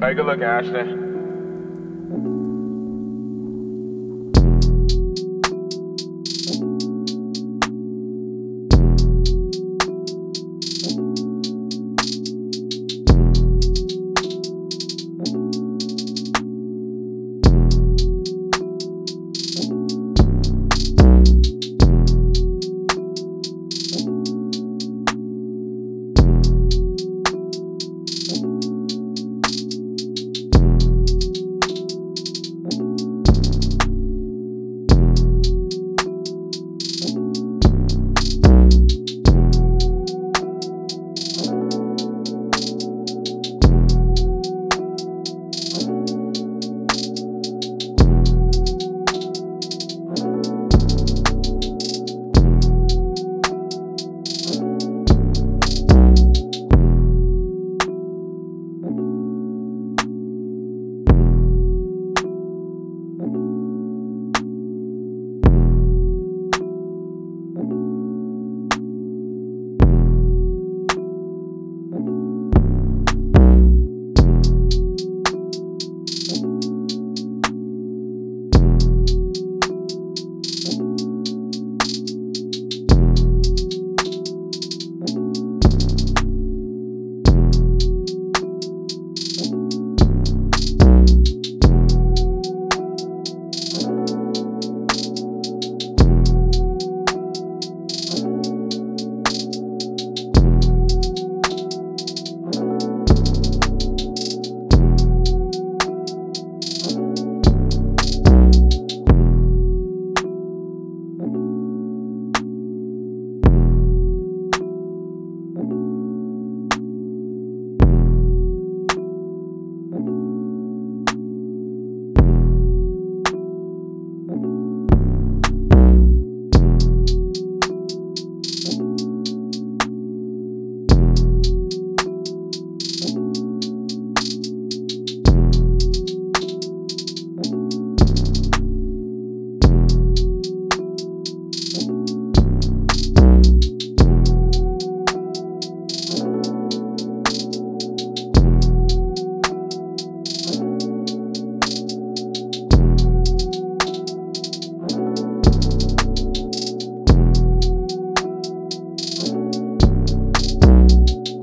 Take a look, Ashton.